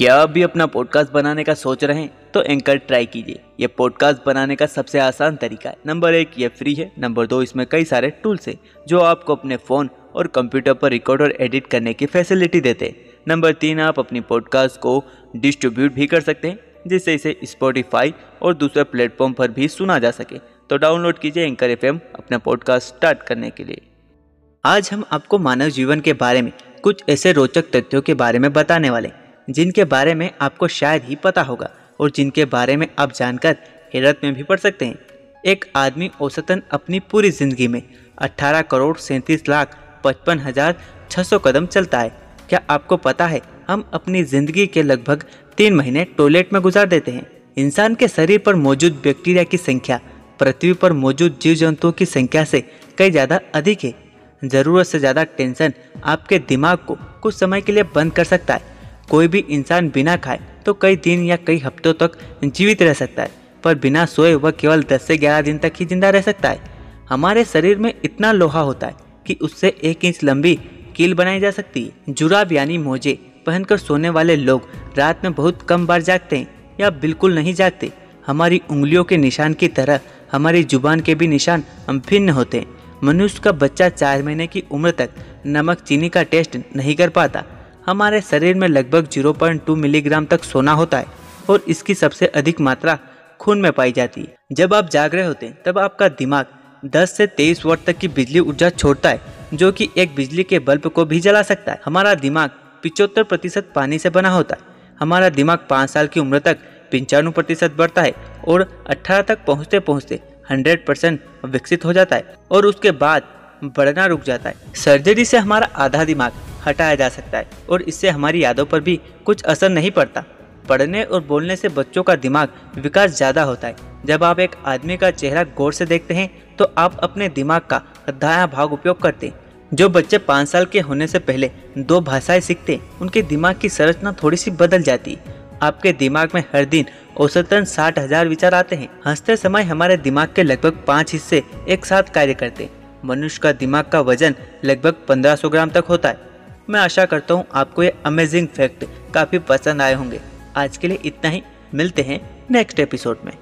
क्या आप भी अपना पॉडकास्ट बनाने का सोच रहे हैं तो एंकर ट्राई कीजिए। ये पॉडकास्ट बनाने का सबसे आसान तरीका है। नंबर एक, ये फ्री है। नंबर दो, इसमें कई सारे टूल्स हैं, जो आपको अपने फ़ोन और कंप्यूटर पर रिकॉर्ड और एडिट करने की फैसिलिटी देते हैं। नंबर तीन, आप अपनी पॉडकास्ट को डिस्ट्रीब्यूट भी कर सकते हैं, जिससे इसे स्पॉटिफाई और दूसरे प्लेटफॉर्म पर भी सुना जा सके। तो डाउनलोड कीजिए एंकर एफएम अपना पॉडकास्ट स्टार्ट करने के लिए। आज हम आपको मानव जीवन के बारे में कुछ ऐसे रोचक तथ्यों के बारे में बताने वाले जिनके बारे में आपको शायद ही पता होगा और जिनके बारे में आप जानकर हैरत में भी पड़ सकते हैं। एक आदमी औसतन अपनी पूरी ज़िंदगी में 18 करोड़ सैंतीस लाख पचपन हज़ार छः सौ कदम चलता है। क्या आपको पता है हम अपनी ज़िंदगी के लगभग तीन महीने टॉयलेट में गुजार देते हैं। इंसान के शरीर पर मौजूद बैक्टीरिया की संख्या, पृथ्वी पर मौजूद जीव जंतुओं की संख्या से कई ज़्यादा अधिक है। ज़रूरत से ज़्यादा टेंशन आपके दिमाग को कुछ समय के लिए बंद कर सकता है। कोई भी इंसान बिना खाए तो कई दिन या कई हफ्तों तक जीवित रह सकता है। पर बिना सोए वह केवल 10 से 11 दिन तक ही ज़िंदा रह सकता है। हमारे शरीर में इतना लोहा होता है कि उससे एक इंच लंबी कील बनाई जा सकती है। जुराब यानी मोजे पहनकर सोने वाले लोग रात में बहुत कम बार जागते हैं या बिल्कुल नहीं जागते। हमारी उंगलियों के निशान की तरह हमारी ज़ुबान के भी निशान भिन्न होते हैं। मनुष्य का बच्चा चार महीने की उम्र तक नमक चीनी का टेस्ट नहीं कर पाता। हमारे शरीर में लगभग 0.2 मिलीग्राम तक सोना होता है और इसकी सबसे अधिक मात्रा खून में पाई जाती है। जब आप जाग रहे होते हैं, तब आपका दिमाग 10 से 23 वाट तक की बिजली ऊर्जा छोड़ता है, जो कि एक बिजली के बल्ब को भी जला सकता है। हमारा दिमाग पिचहत्तर प्रतिशत पानी से बना होता है। हमारा दिमाग पाँच साल की उम्र तक पंचानवे प्रतिशत बढ़ता है और 18 तक पहुँचते पहुँचते 100 परसेंट विकसित हो जाता है और उसके बाद बढ़ना रुक जाता है। सर्जरी से हमारा आधा दिमाग हटाया जा सकता है और इससे हमारी यादों पर भी कुछ असर नहीं पड़ता। पढ़ने और बोलने से बच्चों का दिमाग विकास ज़्यादा होता है। जब आप एक आदमी का चेहरा गौर से देखते हैं तो आप अपने दिमाग का दाया भाग उपयोग करते हैं। जो बच्चे पाँच साल के होने से पहले दो भाषाएँ सीखते उनके दिमाग की संरचना थोड़ी सी बदल जाती है। आपके दिमाग में हर दिन औसतन साठ हज़ार विचार आते हैं। हँसते समय हमारे दिमाग के लगभग पाँच हिस्से एक साथ कार्य करते हैं। मनुष्य का दिमाग का वज़न लगभग 1500 ग्राम तक होता है। मैं आशा करता हूँ आपको ये अमेजिंग फैक्ट काफ़ी पसंद आए होंगे। आज के लिए इतना ही। मिलते हैं नेक्स्ट एपिसोड में।